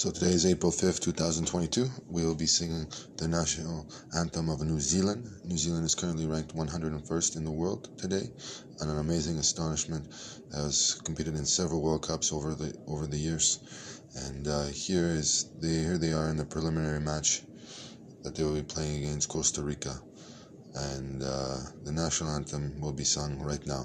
So today is April 5th, 2022. We will be singing the national anthem of New Zealand. New Zealand is currently ranked 101st in the world today, and an amazing astonishment has competed in several World Cups over the over the years. And uh, here is the here they are in the preliminary match that they will be playing against Costa Rica, and uh, the national anthem will be sung right now.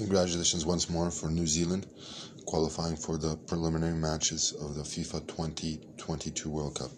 Congratulations once more for New Zealand qualifying for the preliminary matches of the FIFA 2022 World Cup.